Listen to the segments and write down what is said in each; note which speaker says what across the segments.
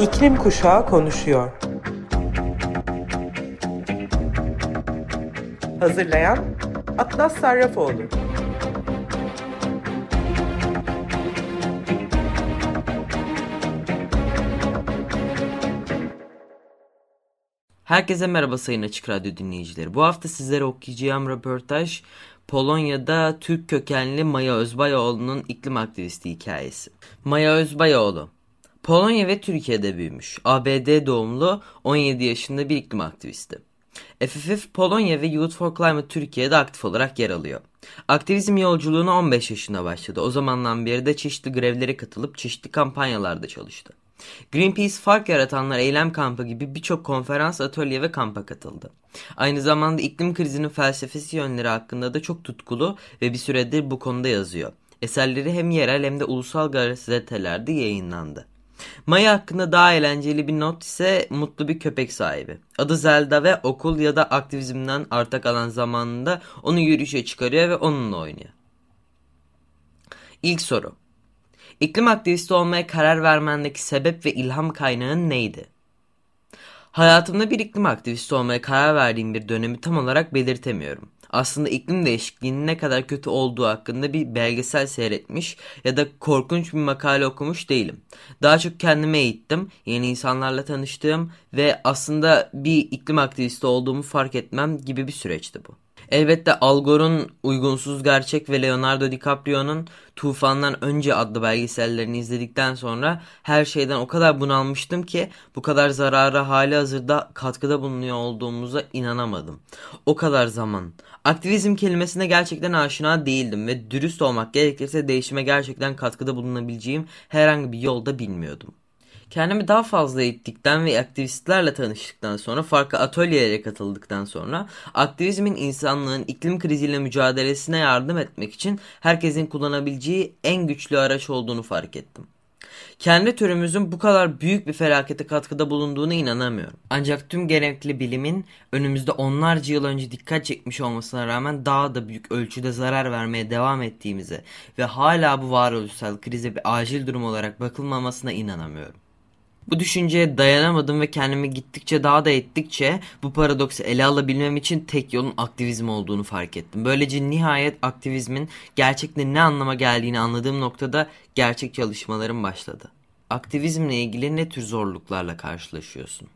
Speaker 1: İklim Kuşağı konuşuyor. Hazırlayan Atlas Sarrafoğlu.
Speaker 2: Herkese merhaba sayın Açık Radyo dinleyicileri. Bu hafta sizlere okuyacağım röportaj Polonya'da Türk kökenli Maya Özbayoğlu'nun iklim aktivisti hikayesi. Maya Özbayoğlu Polonya ve Türkiye'de büyümüş. ABD doğumlu 17 yaşında bir iklim aktivisti. FFF Polonya ve Youth for Climate Türkiye'de aktif olarak yer alıyor. Aktivizm yolculuğuna 15 yaşında başladı. O zamandan beri de çeşitli grevlere katılıp çeşitli kampanyalarda çalıştı. Greenpeace Fark Yaratanlar Eylem Kampı gibi birçok konferans, atölye ve kampa katıldı. Aynı zamanda iklim krizinin felsefesi yönleri hakkında da çok tutkulu ve bir süredir bu konuda yazıyor. Eserleri hem yerel hem de ulusal gazetelerde yayınlandı. Maya hakkında daha eğlenceli bir not ise mutlu bir köpek sahibi. Adı Zelda ve okul ya da aktivizmden arta kalan zamanında onu yürüyüşe çıkarıyor ve onunla oynuyor. İlk soru. İklim aktivisti olmaya karar vermendeki sebep ve ilham kaynağın neydi? Hayatımda bir iklim aktivisti olmaya karar verdiğim bir dönemi tam olarak belirtemiyorum. Aslında iklim değişikliğinin ne kadar kötü olduğu hakkında bir belgesel seyretmiş ya da korkunç bir makale okumuş değilim. Daha çok kendime eğittim, yeni insanlarla tanıştığım ve aslında bir iklim aktivisti olduğumu fark etmem gibi bir süreçti bu. Elbette Al Gore'un Uygunsuz Gerçek ve Leonardo DiCaprio'nun Tufan'dan Önce adlı belgesellerini izledikten sonra her şeyden o kadar bunalmıştım ki bu kadar zarara hali hazırda katkıda bulunuyor olduğumuza inanamadım. O kadar zaman. Aktivizm kelimesine gerçekten aşina değildim ve dürüst olmak gerekirse değişime gerçekten katkıda bulunabileceğim herhangi bir yolda bilmiyordum. Kendimi daha fazla eğittikten ve aktivistlerle tanıştıktan sonra farklı atölyelere katıldıktan sonra aktivizmin insanlığın iklim kriziyle mücadelesine yardım etmek için herkesin kullanabileceği en güçlü araç olduğunu fark ettim. Kendi türümüzün bu kadar büyük bir felakete katkıda bulunduğuna inanamıyorum. Ancak tüm gerekli bilimin önümüzde onlarca yıl önce dikkat çekmiş olmasına rağmen daha da büyük ölçüde zarar vermeye devam ettiğimize ve hala bu varoluşsal krize bir acil durum olarak bakılmamasına inanamıyorum. Bu düşünceye dayanamadım ve kendimi gittikçe daha da ettikçe bu paradoksu ele alabilmem için tek yolun aktivizm olduğunu fark ettim. Böylece nihayet aktivizmin gerçekten ne anlama geldiğini anladığım noktada gerçek çalışmalarım başladı. Aktivizmle ilgili ne tür zorluklarla karşılaşıyorsun?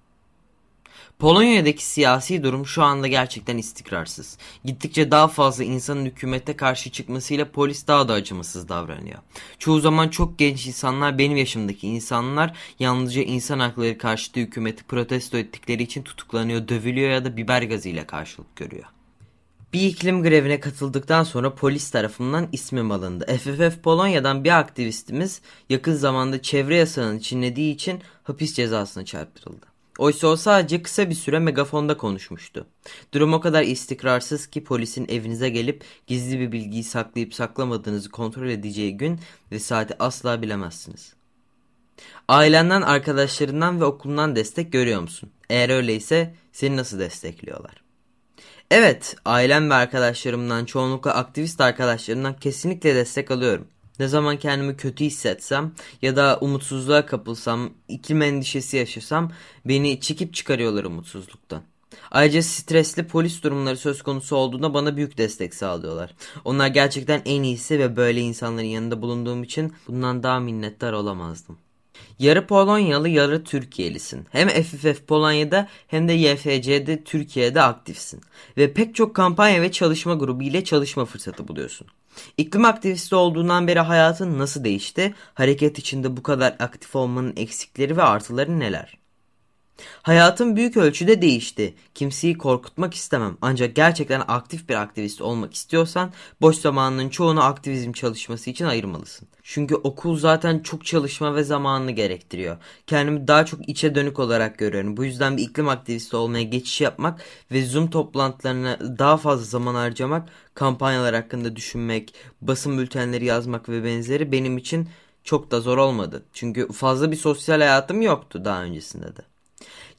Speaker 2: Polonya'daki siyasi durum şu anda gerçekten istikrarsız. Gittikçe daha fazla insanın hükümete karşı çıkmasıyla polis daha da acımasız davranıyor. Çoğu zaman çok genç insanlar benim yaşımdaki insanlar yalnızca insan hakları karşıtı hükümeti protesto ettikleri için tutuklanıyor, dövülüyor ya da biber gazıyla karşılık görüyor. Bir iklim grevine katıldıktan sonra polis tarafından ismim alındı. FFF Polonya'dan bir aktivistimiz yakın zamanda çevre yasağını çiğnediği için hapis cezasına çarptırıldı. Oysa o sadece kısa bir süre megafonda konuşmuştu. Durum o kadar istikrarsız ki polisin evinize gelip gizli bir bilgiyi saklayıp saklamadığınızı kontrol edeceği gün ve saati asla bilemezsiniz. Ailenden, arkadaşlarından ve okulundan destek görüyor musun? Eğer öyleyse seni nasıl destekliyorlar? Evet, ailem ve arkadaşlarımdan, çoğunlukla aktivist arkadaşlarımdan kesinlikle destek alıyorum. Ne zaman kendimi kötü hissetsem ya da umutsuzluğa kapılsam, iklim endişesi yaşasam beni çekip çıkarıyorlar umutsuzluktan. Ayrıca stresli polis durumları söz konusu olduğunda bana büyük destek sağlıyorlar. Onlar gerçekten en iyisi ve böyle insanların yanında bulunduğum için bundan daha minnettar olamazdım. Yarı Polonyalı yarı Türkiye'lisin. Hem FFF Polonya'da hem de YFC'de Türkiye'de aktifsin. Ve pek çok kampanya ve çalışma grubu ile çalışma fırsatı buluyorsun. İklim aktivisti olduğundan beri hayatın nasıl değişti? Hareket içinde bu kadar aktif olmanın eksikleri ve artıları neler? Hayatım büyük ölçüde değişti. Kimseyi korkutmak istemem. Ancak gerçekten aktif bir aktivist olmak istiyorsan boş zamanının çoğunu aktivizm çalışması için ayırmalısın. Çünkü okul zaten çok çalışma ve zamanını gerektiriyor. Kendimi daha çok içe dönük olarak görüyorum. Bu yüzden bir iklim aktivisti olmaya geçiş yapmak ve Zoom toplantılarına daha fazla zaman harcamak, kampanyalar hakkında düşünmek, basın bültenleri yazmak ve benzeri benim için çok da zor olmadı. Çünkü fazla bir sosyal hayatım yoktu daha öncesinde de.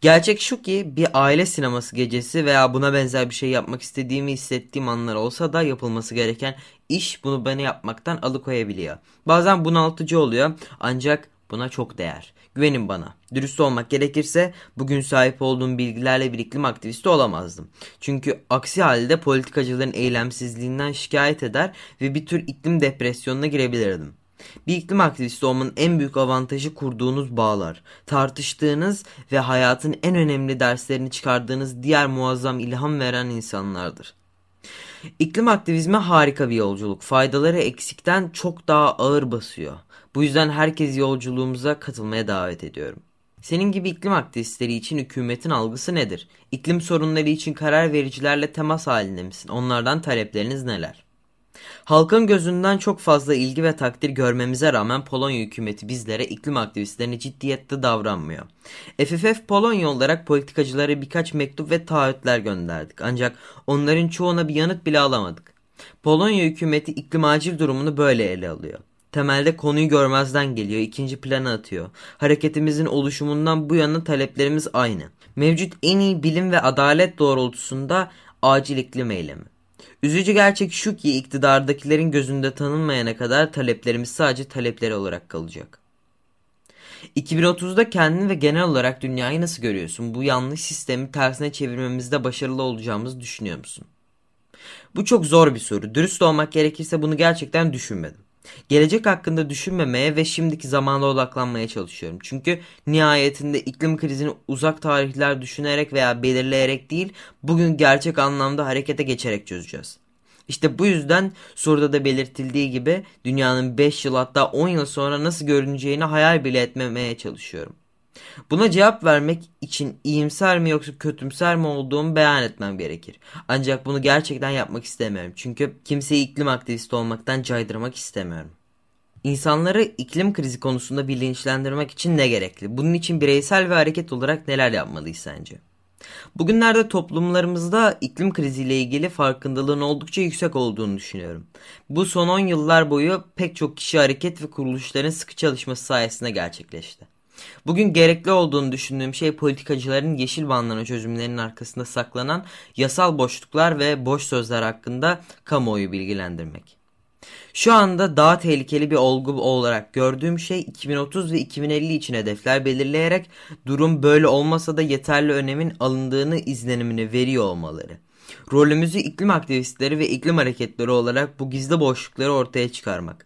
Speaker 2: Gerçek şu ki bir aile sineması gecesi veya buna benzer bir şey yapmak istediğimi hissettiğim anlar olsa da yapılması gereken iş bunu beni yapmaktan alıkoyabiliyor. Bazen bunaltıcı oluyor ancak buna çok değer. Güvenin bana. Dürüst olmak gerekirse bugün sahip olduğum bilgilerle bir iklim aktivisti olamazdım. Çünkü aksi halde politikacıların eylemsizliğinden şikayet eder ve bir tür iklim depresyonuna girebilirdim. Bir iklim aktivisti olmanın en büyük avantajı kurduğunuz bağlar, tartıştığınız ve hayatın en önemli derslerini çıkardığınız diğer muazzam ilham veren insanlardır. İklim aktivizmi harika bir yolculuk. Faydaları eksikten çok daha ağır basıyor. Bu yüzden herkes yolculuğumuza katılmaya davet ediyorum. Senin gibi iklim aktivistleri için hükümetin algısı nedir? İklim sorunları için karar vericilerle temas halinde misin? Onlardan talepleriniz neler? Halkın gözünden çok fazla ilgi ve takdir görmemize rağmen Polonya hükümeti bizlere iklim aktivistlerine ciddiyette davranmıyor. FFF Polonya olarak politikacılara birkaç mektup ve taahhütler gönderdik ancak onların çoğuna bir yanıt bile alamadık. Polonya hükümeti iklim acil durumunu böyle ele alıyor. Temelde konuyu görmezden geliyor, ikinci plana atıyor. Hareketimizin oluşumundan bu yana taleplerimiz aynı. Mevcut en iyi bilim ve adalet doğrultusunda acil iklim eylemi. Üzücü gerçek şu ki iktidardakilerin gözünde tanınmayana kadar taleplerimiz sadece talepleri olarak kalacak. 2030'da kendini ve genel olarak dünyayı nasıl görüyorsun? Bu yanlış sistemi tersine çevirmemizde başarılı olacağımızı düşünüyor musun? Bu çok zor bir soru. Dürüst olmak gerekirse bunu gerçekten düşünmedim. Gelecek hakkında düşünmemeye ve şimdiki zamana odaklanmaya çalışıyorum. Çünkü nihayetinde iklim krizini uzak tarihler düşünerek veya belirleyerek değil, bugün gerçek anlamda harekete geçerek çözeceğiz. İşte bu yüzden soruda da belirtildiği gibi dünyanın 5 yıl hatta 10 yıl sonra nasıl görüneceğini hayal bile etmemeye çalışıyorum. Buna cevap vermek için iyimser mi yoksa kötümser mi olduğumu beyan etmem gerekir. Ancak bunu gerçekten yapmak istemiyorum. Çünkü kimseyi iklim aktivisti olmaktan caydırmak istemiyorum. İnsanları iklim krizi konusunda bilinçlendirmek için ne gerekli? Bunun için bireysel ve hareket olarak neler yapmalıyız sence? Bugünlerde toplumlarımızda iklim kriziyle ilgili farkındalığın oldukça yüksek olduğunu düşünüyorum. Bu son 10 yıllar boyu pek çok kişi hareket ve kuruluşların sıkı çalışması sayesinde gerçekleşti. Bugün gerekli olduğunu düşündüğüm şey politikacıların yeşil bandlama çözümlerinin arkasında saklanan yasal boşluklar ve boş sözler hakkında kamuoyu bilgilendirmek. Şu anda daha tehlikeli bir olgu olarak gördüğüm şey 2030 ve 2050 için hedefler belirleyerek durum böyle olmasa da yeterli önemin alındığını izlenimini veriyor olmaları. Rolümüzü iklim aktivistleri ve iklim hareketleri olarak bu gizli boşlukları ortaya çıkarmak.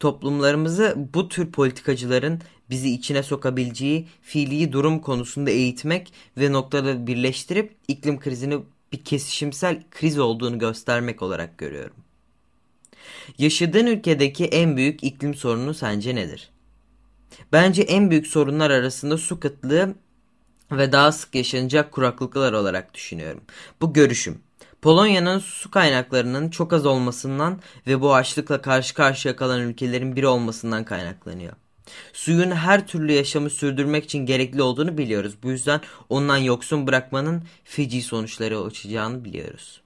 Speaker 2: Toplumlarımızı bu tür politikacıların bizi içine sokabileceği fiili durum konusunda eğitmek ve noktada birleştirip iklim krizini bir kesişimsel kriz olduğunu göstermek olarak görüyorum. Yaşadığın ülkedeki en büyük iklim sorunu sence nedir? Bence en büyük sorunlar arasında su kıtlığı ve daha sık yaşanacak kuraklıklar olarak düşünüyorum. Bu görüşüm. Polonya'nın su kaynaklarının çok az olmasından ve bu açlıkla karşı karşıya kalan ülkelerin biri olmasından kaynaklanıyor. Suyun her türlü yaşamı sürdürmek için gerekli olduğunu biliyoruz. Bu yüzden ondan yoksun bırakmanın feci sonuçları açacağını biliyoruz.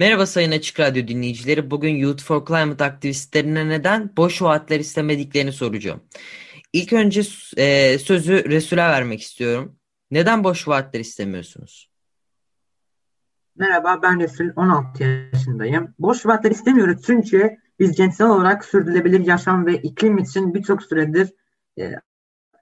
Speaker 2: Merhaba sayın Açık Radyo dinleyicileri. Bugün Youth for Climate aktivistlerine neden boş vaatler istemediklerini soracağım. İlk önce e, sözü Resul'e vermek istiyorum. Neden boş vaatler istemiyorsunuz?
Speaker 3: Merhaba ben Resul, 16 yaşındayım. Boş vaatler istemiyoruz çünkü biz cinsel olarak sürdürülebilir yaşam ve iklim için birçok süredir e,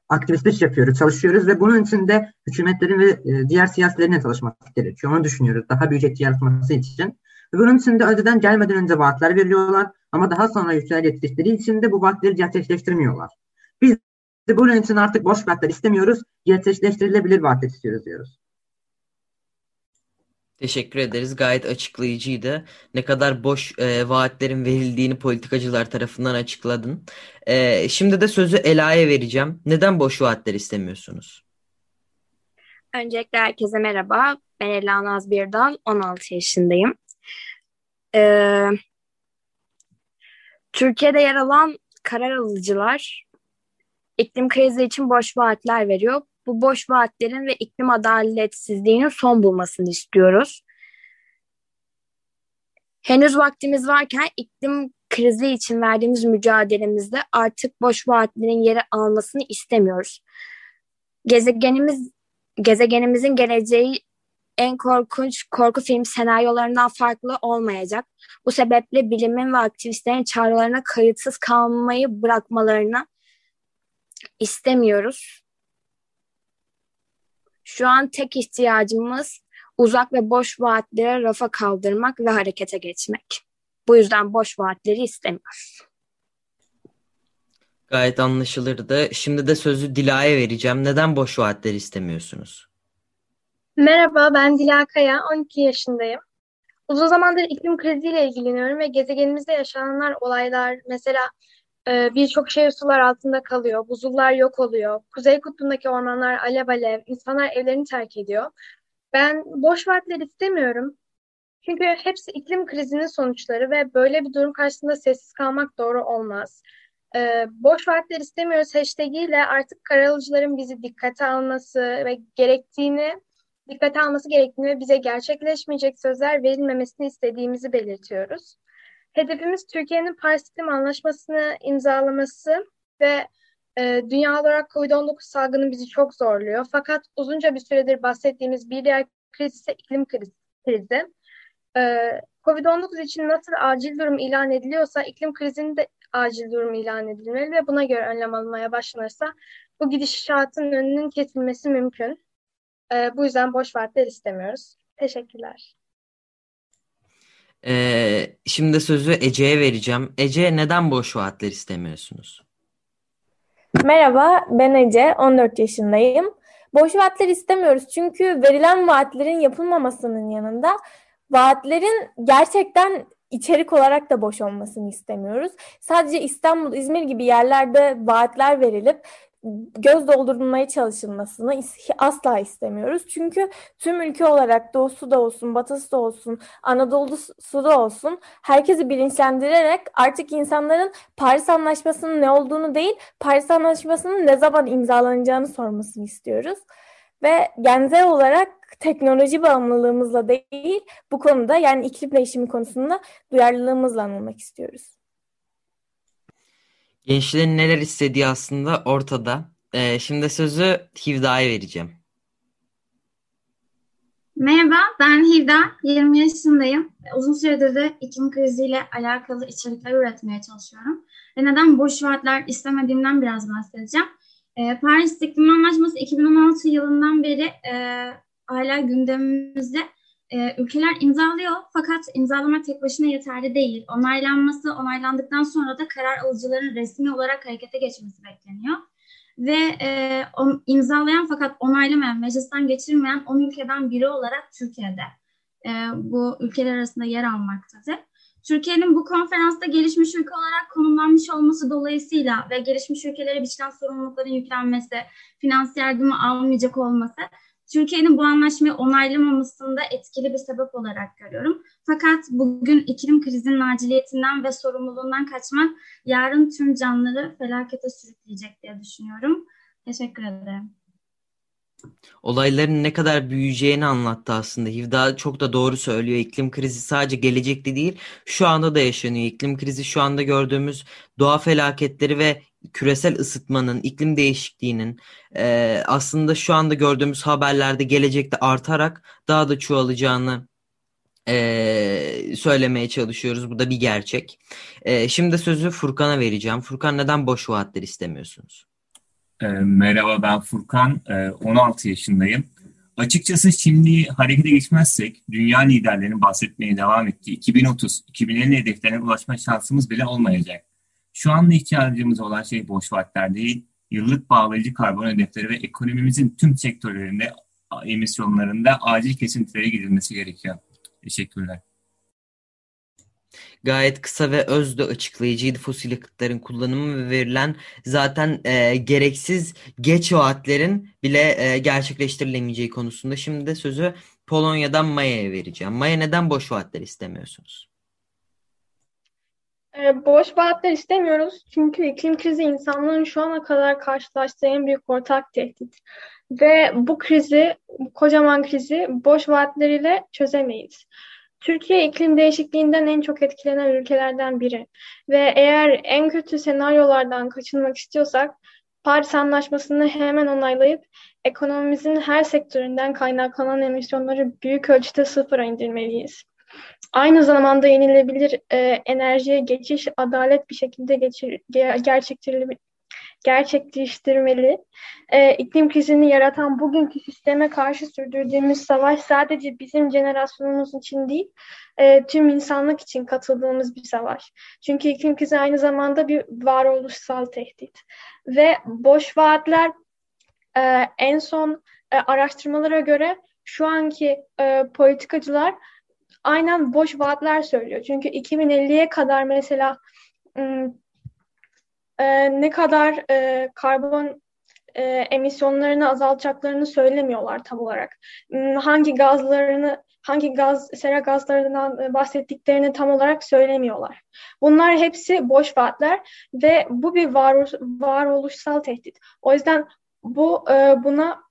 Speaker 3: aktivistlik yapıyoruz, çalışıyoruz ve bunun için de hükümetlerin ve e, diğer siyasilerin çalışması gerekiyor. Onu düşünüyoruz daha büyük etki yaratması için. Bunun için de önceden gelmeden önce vaatler veriyorlar ama daha sonra yetiştikleri için de bu vaatleri gerçekleştirmiyorlar. Biz de bunun için artık boş vaatler istemiyoruz, gerçekleştirilebilir vaatler istiyoruz diyoruz.
Speaker 2: Teşekkür ederiz. Gayet açıklayıcıydı. Ne kadar boş e, vaatlerin verildiğini politikacılar tarafından açıkladın. E, şimdi de sözü Ela'ya vereceğim. Neden boş vaatler istemiyorsunuz?
Speaker 4: Öncelikle herkese merhaba. Ben Ela Naz Birdal, 16 yaşındayım. Ee, Türkiye'de yer alan karar alıcılar iklim krizi için boş vaatler veriyor bu boş vaatlerin ve iklim adaletsizliğinin son bulmasını istiyoruz. Henüz vaktimiz varken iklim krizi için verdiğimiz mücadelemizde artık boş vaatlerin yeri almasını istemiyoruz. Gezegenimiz gezegenimizin geleceği en korkunç korku film senaryolarından farklı olmayacak. Bu sebeple bilimin ve aktivistlerin çağrılarına kayıtsız kalmayı bırakmalarına istemiyoruz. Şu an tek ihtiyacımız uzak ve boş vaatleri rafa kaldırmak ve harekete geçmek. Bu yüzden boş vaatleri istemiyoruz.
Speaker 2: Gayet anlaşılırdı. Şimdi de sözü Dila'ya vereceğim. Neden boş vaatler istemiyorsunuz?
Speaker 5: Merhaba, ben Dila Kaya, 12 yaşındayım. Uzun zamandır iklim kriziyle ilgileniyorum ve gezegenimizde yaşananlar olaylar, mesela birçok şehir sular altında kalıyor, buzullar yok oluyor, Kuzey Kutbu'ndaki ormanlar alev alev, insanlar evlerini terk ediyor. Ben boş vaatler istemiyorum. Çünkü hepsi iklim krizinin sonuçları ve böyle bir durum karşısında sessiz kalmak doğru olmaz. Ee, boş vaatler istemiyoruz hashtag ile artık karalıcıların bizi dikkate alması ve gerektiğini dikkate alması gerektiğini ve bize gerçekleşmeyecek sözler verilmemesini istediğimizi belirtiyoruz. Hedefimiz Türkiye'nin Paris İklim Anlaşması'nı imzalaması ve e, dünya olarak COVID-19 salgını bizi çok zorluyor. Fakat uzunca bir süredir bahsettiğimiz bir diğer kriz ise iklim krizi. E, COVID-19 için nasıl acil durum ilan ediliyorsa iklim krizinin de acil durum ilan edilmeli ve buna göre önlem alınmaya başlanırsa bu gidişatın önünün kesilmesi mümkün. E, bu yüzden boş vaatler istemiyoruz. Teşekkürler.
Speaker 2: Ee, şimdi sözü Ece'ye vereceğim. Ece neden boş vaatler istemiyorsunuz?
Speaker 6: Merhaba, ben Ece, 14 yaşındayım. Boş vaatler istemiyoruz çünkü verilen vaatlerin yapılmamasının yanında vaatlerin gerçekten içerik olarak da boş olmasını istemiyoruz. Sadece İstanbul, İzmir gibi yerlerde vaatler verilip göz doldurulmaya çalışılmasını asla istemiyoruz. Çünkü tüm ülke olarak doğusu da olsun, batısı da olsun, Anadolu'su da olsun herkesi bilinçlendirerek artık insanların Paris Anlaşması'nın ne olduğunu değil, Paris Anlaşması'nın ne zaman imzalanacağını sormasını istiyoruz. Ve genzel olarak teknoloji bağımlılığımızla değil, bu konuda yani iklim değişimi konusunda duyarlılığımızla anılmak istiyoruz.
Speaker 2: Gençlerin neler istediği aslında ortada. Ee, şimdi sözü Hivda'ya vereceğim.
Speaker 7: Merhaba, ben Hivda, 20 yaşındayım. Uzun süredir de iklim kriziyle alakalı içerikler üretmeye çalışıyorum. Ve neden boş vaatler istemediğimden biraz bahsedeceğim. Ee, Paris İklim Anlaşması 2016 yılından beri e, hala gündemimizde e, ülkeler imzalıyor fakat imzalama tek başına yeterli değil. Onaylanması, onaylandıktan sonra da karar alıcıların resmi olarak harekete geçmesi bekleniyor. Ve e, on, imzalayan fakat onaylamayan, meclisten geçirmeyen 10 ülkeden biri olarak Türkiye'de e, bu ülkeler arasında yer almaktadır. Türkiye'nin bu konferansta gelişmiş ülke olarak konumlanmış olması dolayısıyla ve gelişmiş ülkelere biçilen sorumlulukların yüklenmesi, finans yardımı almayacak olması Türkiye'nin bu anlaşmayı onaylamamasında etkili bir sebep olarak görüyorum. Fakat bugün iklim krizinin aciliyetinden ve sorumluluğundan kaçmak yarın tüm canlıları felakete sürükleyecek diye düşünüyorum. Teşekkür ederim.
Speaker 2: Olayların ne kadar büyüyeceğini anlattı aslında. Hivda çok da doğru söylüyor. İklim krizi sadece gelecekte değil, şu anda da yaşanıyor. İklim krizi şu anda gördüğümüz doğa felaketleri ve küresel ısıtmanın, iklim değişikliğinin e, aslında şu anda gördüğümüz haberlerde gelecekte artarak daha da çoğalacağını e, söylemeye çalışıyoruz. Bu da bir gerçek. E, şimdi sözü Furkan'a vereceğim. Furkan neden boş vaatler istemiyorsunuz?
Speaker 8: E, merhaba ben Furkan, e, 16 yaşındayım. Açıkçası şimdi harekete geçmezsek dünya liderlerinin bahsetmeye devam ettiği 2030-2050 hedeflerine ulaşma şansımız bile olmayacak. Şu anda ihtiyacımız olan şey boş vaatler değil, yıllık bağlayıcı karbon hedefleri ve ekonomimizin tüm sektörlerinde emisyonlarında acil kesintilere gidilmesi gerekiyor. Teşekkürler.
Speaker 2: Gayet kısa ve öz de açıklayıcıydı fosil yakıtların kullanımı ve verilen zaten e, gereksiz geç vaatlerin bile e, gerçekleştirilemeyeceği konusunda. Şimdi de sözü Polonya'dan Maya'ya vereceğim. Maya neden boş vaatler istemiyorsunuz?
Speaker 5: Ee, boş vaatler istemiyoruz çünkü iklim krizi insanlığın şu ana kadar karşılaştığı en büyük ortak tehdit. Ve bu krizi, bu kocaman krizi boş vaatleriyle çözemeyiz. Türkiye iklim değişikliğinden en çok etkilenen ülkelerden biri. Ve eğer en kötü senaryolardan kaçınmak istiyorsak Paris Anlaşması'nı hemen onaylayıp ekonomimizin her sektöründen kaynaklanan emisyonları büyük ölçüde sıfıra indirmeliyiz. Aynı zamanda yenilebilir e, enerjiye geçiş adalet bir şekilde geçir, gerçekleştirilebilir gerçekleştirmeli. E, iklim krizini yaratan bugünkü sisteme karşı sürdürdüğümüz savaş sadece bizim jenerasyonumuz için değil, e, tüm insanlık için katıldığımız bir savaş. Çünkü iklim krizi aynı zamanda bir varoluşsal tehdit. Ve boş vaatler e, en son e, araştırmalara göre şu anki e, politikacılar aynen boş vaatler söylüyor. Çünkü 2050'ye kadar mesela e, ne kadar e, karbon e, emisyonlarını azaltacaklarını söylemiyorlar tam olarak. Hangi gazlarını hangi gaz sera gazlarından bahsettiklerini tam olarak söylemiyorlar. Bunlar hepsi boş vaatler ve bu bir var, varoluşsal tehdit. O yüzden bu e, buna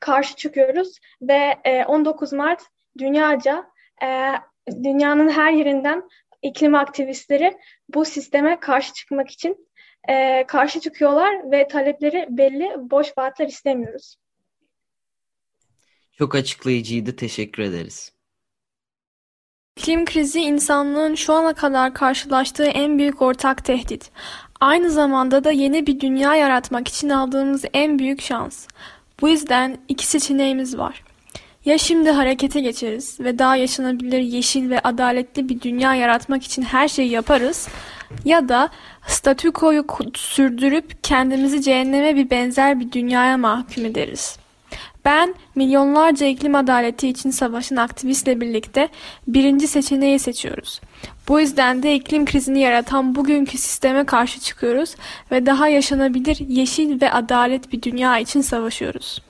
Speaker 5: karşı çıkıyoruz ve e, 19 Mart dünyaca e, dünyanın her yerinden iklim aktivistleri bu sisteme karşı çıkmak için e, karşı çıkıyorlar ve talepleri belli, boş vaatler istemiyoruz.
Speaker 2: Çok açıklayıcıydı, teşekkür ederiz.
Speaker 9: İklim krizi insanlığın şu ana kadar karşılaştığı en büyük ortak tehdit. Aynı zamanda da yeni bir dünya yaratmak için aldığımız en büyük şans. Bu yüzden iki seçeneğimiz var. Ya şimdi harekete geçeriz ve daha yaşanabilir, yeşil ve adaletli bir dünya yaratmak için her şeyi yaparız ya da statükoyu sürdürüp kendimizi cehenneme bir benzer bir dünyaya mahkum ederiz. Ben milyonlarca iklim adaleti için savaşın aktivistle birlikte birinci seçeneği seçiyoruz. Bu yüzden de iklim krizini yaratan bugünkü sisteme karşı çıkıyoruz ve daha yaşanabilir, yeşil ve adalet bir dünya için savaşıyoruz.